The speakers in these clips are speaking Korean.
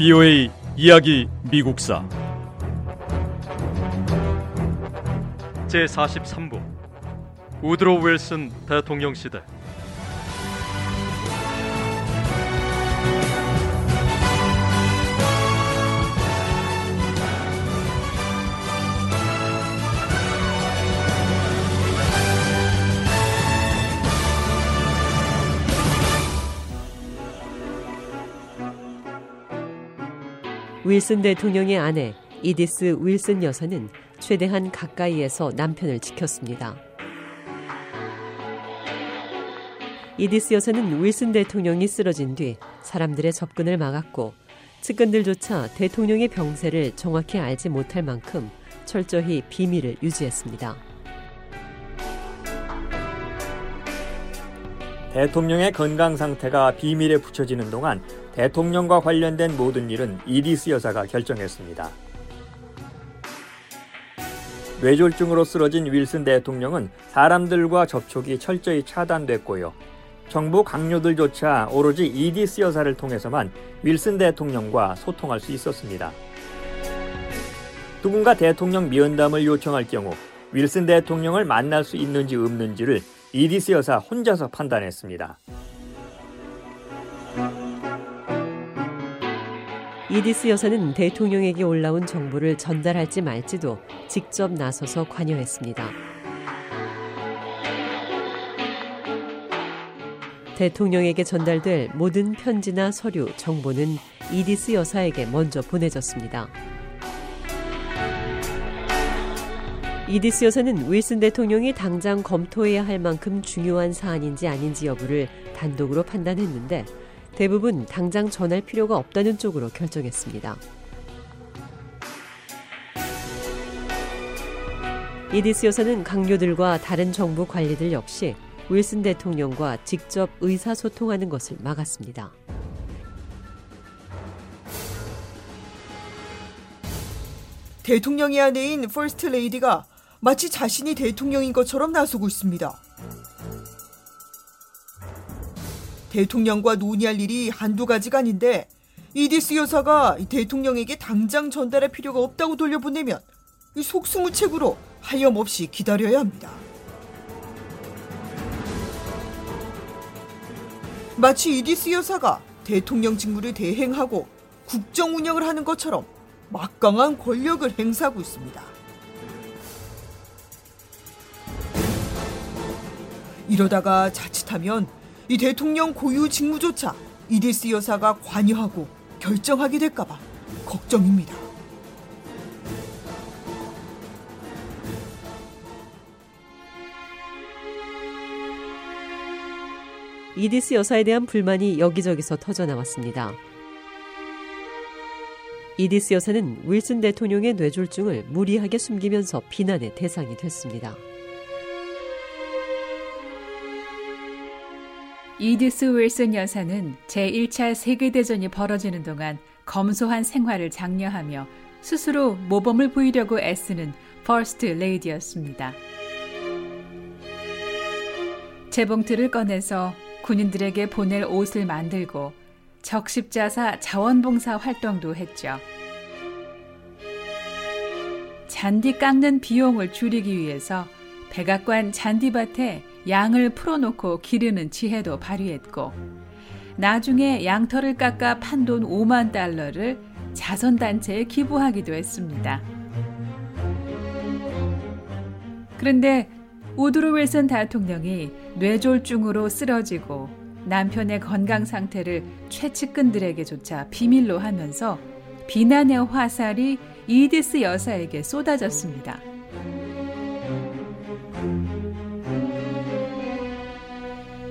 BOA 이야기 미국사. 제43부. 우드로 윌슨 대통령 시대 윌슨 대통령의 아내 이디스 윌슨 여사는 최대한 가까이에서 남편을 지켰습니다. 이디스 여사는 윌슨 대통령이 쓰러진 뒤 사람들의 접근을 막았고 측근들조차 대통령의 병세를 정확히 알지 못할 만큼 철저히 비밀을 유지했습니다. 대통령의 건강 상태가 비밀에 붙여지는 동안 대통령과 관련된 모든 일은 이디스 여사가 결정했습니다. 뇌졸중으로 쓰러진 윌슨 대통령은 사람들과 접촉이 철저히 차단됐고요. 정부 강요들조차 오로지 이디스 여사를 통해서만 윌슨 대통령과 소통할 수 있었습니다. 누군가 대통령 미연담을 요청할 경우 윌슨 대통령을 만날 수 있는지 없는지를 이디스 여사 혼자서 판단했습니다. 이디스 여사는 대통령에게 올라온 정보를 전달할지 말지도 직접 나서서 관여했습니다. 대통령에게 전달될 모든 편지나 서류, 정보는 이디스 여사에게 먼저 보내졌습니다. 이디스 여사는 윌슨 대통령이 당장 검토해야 할 만큼 중요한 사안인지 아닌지 여부를 단독으로 판단했는데 대부분 당장 전할 필요가 없다는 쪽으로 결정했습니다. 이디스 여사는 각료들과 다른 정부 관리들 역시 윌슨 대통령과 직접 의사소통하는 것을 막았습니다. 대통령의 아내인 퍼스트 레이디가 마치 자신이 대통령인 것처럼 나서고 있습니다. 대통령과 논의할 일이 한두 가지가 아닌데 이디스 여사가 대통령에게 당장 전달할 필요가 없다고 돌려보내면 속수무책으로 하염없이 기다려야 합니다. 마치 이디스 여사가 대통령 직무를 대행하고 국정 운영을 하는 것처럼 막강한 권력을 행사하고 있습니다. 이러다가 자칫하면 이 대통령 고유 직무조차 이디스 여사가 관여하고 결정하게 될까봐 걱정입니다. 이디스 여사에 대한 불만이 여기저기서 터져 나왔습니다. 이디스 여사는 윌슨 대통령의 뇌졸중을 무리하게 숨기면서 비난의 대상이 됐습니다. 이디스 윌슨 여사는 제1차 세계대전이 벌어지는 동안 검소한 생활을 장려하며 스스로 모범을 보이려고 애쓰는 퍼스트 레이디였습니다. 재봉틀을 꺼내서 군인들에게 보낼 옷을 만들고 적십자사 자원봉사 활동도 했죠. 잔디 깎는 비용을 줄이기 위해서 백악관 잔디밭에 양을 풀어놓고 기르는 지혜도 발휘했고 나중에 양털을 깎아 판 돈 5만 달러를 자선단체에 기부하기도 했습니다. 그런데 우드로 윌슨 대통령이 뇌졸중으로 쓰러지고 남편의 건강 상태를 최측근들에게조차 비밀로 하면서 비난의 화살이 이디스 여사에게 쏟아졌습니다.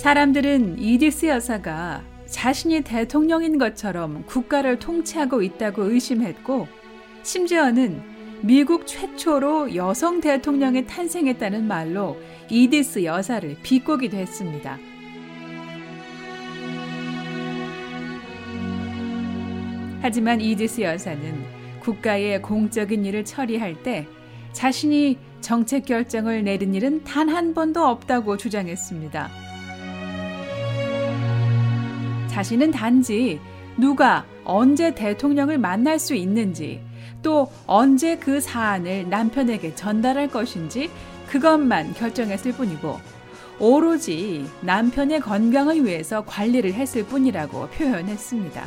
사람들은 이디스 여사가 자신이 대통령인 것처럼 국가를 통치하고 있다고 의심했고, 심지어는 미국 최초로 여성 대통령이 탄생했다는 말로 이디스 여사를 비꼬기도 했습니다. 하지만 이디스 여사는 국가의 공적인 일을 처리할 때 자신이 정책 결정을 내린 일은 단 한 번도 없다고 주장했습니다. 자신은 단지 누가 언제 대통령을 만날 수 있는지 또 언제 그 사안을 남편에게 전달할 것인지 그것만 결정했을 뿐이고 오로지 남편의 건강을 위해서 관리를 했을 뿐이라고 표현했습니다.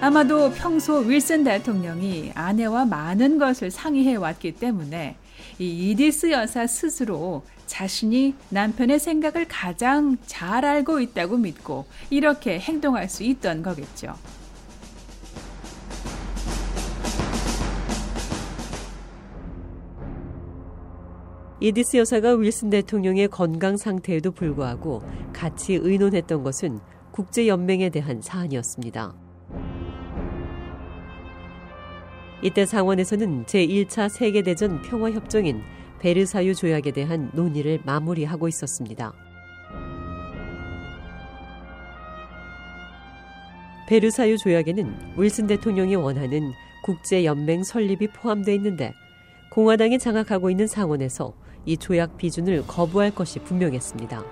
아마도 평소 윌슨 대통령이 아내와 많은 것을 상의해 왔기 때문에 이 이디스 여사 스스로 자신이 남편의 생각을 가장 잘 알고 있다고 믿고 이렇게 행동할 수 있던 거겠죠. 이디스 여사가 윌슨 대통령의 건강 상태에도 불구하고 같이 의논했던 것은 국제연맹에 대한 사안이었습니다. 이때 상원에서는 제1차 세계대전 평화협정인 베르사유 조약에 대한 논의를 마무리하고 있었습니다. 베르사유 조약에는 윌슨 대통령이 원하는 국제연맹 설립이 포함되어 있는데 공화당이 장악하고 있는 상원에서 이 조약 비준을 거부할 것이 분명했습니다.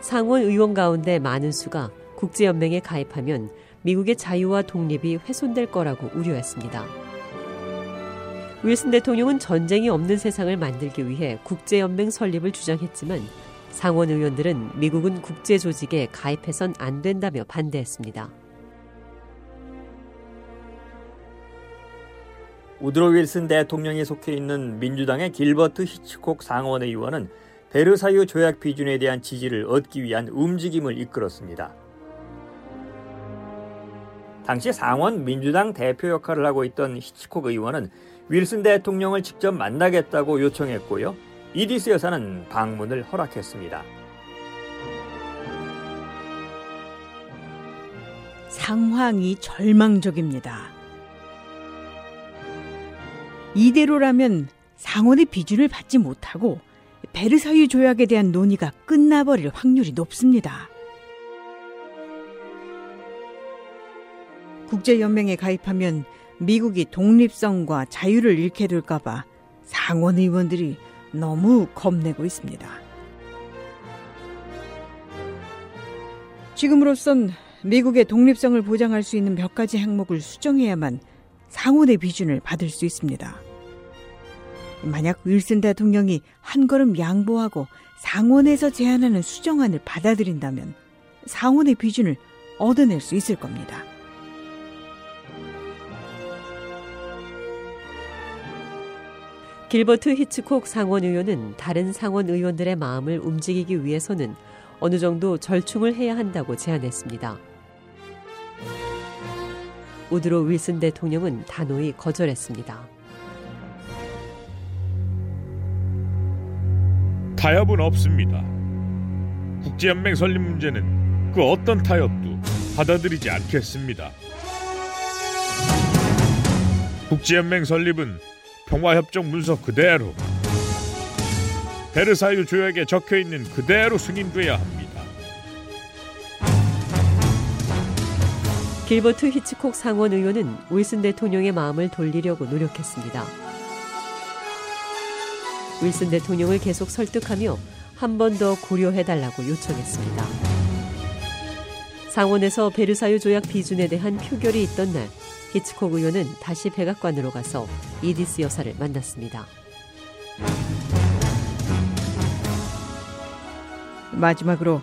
상원 의원 가운데 많은 수가 국제연맹에 가입하면 미국의 자유와 독립이 훼손될 거라고 우려했습니다. 윌슨 대통령은 전쟁이 없는 세상을 만들기 위해 국제연맹 설립을 주장했지만 상원 의원들은 미국은 국제 조직에 가입해선 안 된다며 반대했습니다. 우드로 윌슨 대통령이 속해 있는 민주당의 길버트 히치콕 상원 의원은 베르사유 조약 비준에 대한 지지를 얻기 위한 움직임을 이끌었습니다. 당시 상원 민주당 대표 역할을 하고 있던 히치콕 의원은 윌슨 대통령을 직접 만나겠다고 요청했고요. 이디스 여사는 방문을 허락했습니다. 상황이 절망적입니다. 이대로라면 상원의 비준을 받지 못하고 베르사유 조약에 대한 논의가 끝나버릴 확률이 높습니다. 국제연맹에 가입하면 미국이 독립성과 자유를 잃게 될까봐 상원 의원들이 너무 겁내고 있습니다. 지금으로선 미국의 독립성을 보장할 수 있는 몇 가지 항목을 수정해야만 상원의 비준을 받을 수 있습니다. 만약 윌슨 대통령이 한 걸음 양보하고 상원에서 제안하는 수정안을 받아들인다면 상원의 비준을 얻어낼 수 있을 겁니다. 길버트 히츠콕 상원 의원은 다른 상원 의원들의 마음을 움직이기 위해서는 어느 정도 절충을 해야 한다고 제안했습니다. 우드로 윌슨 대통령은 단호히 거절했습니다. 타협은 없습니다. 국제연맹 설립 문제는 그 어떤 타협도 받아들이지 않겠습니다. 국제연맹 설립은 평화협정 문서 그대로 베르사유 조약에 적혀 있는 그대로 승인돼야 합니다. 길버트 히치콕 상원 의원은 윌슨 대통령의 마음을 돌리려고 노력했습니다. 윌슨 대통령을 계속 설득하며 한 번 더 고려해 달라고 요청했습니다. 상원에서 베르사유 조약 비준에 대한 표결이 있던 날, 히치콕 의원은 다시 백악관으로 가서 이디스 여사를 만났습니다. 마지막으로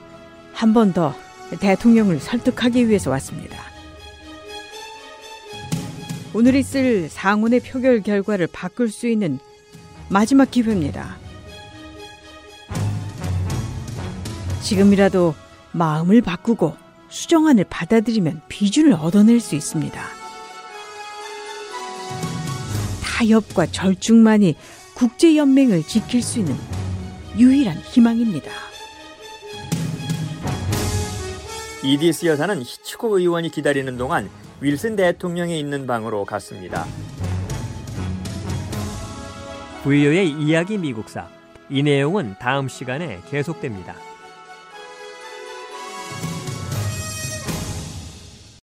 한 번 더 대통령을 설득하기 위해서 왔습니다. 오늘 있을 상원의 표결 결과를 바꿀 수 있는 마지막 기회입니다. 지금이라도 마음을 바꾸고 수정안을 받아들이면 비준을 얻어낼 수 있습니다. 타협과 절충만이 국제연맹을 지킬 수 있는 유일한 희망입니다. 이디스 여사는 히치콕 의원이 기다리는 동안 윌슨 대통령이 있는 방으로 갔습니다. 부이오의 이야기 미국사 이 내용은 다음 시간에 계속됩니다.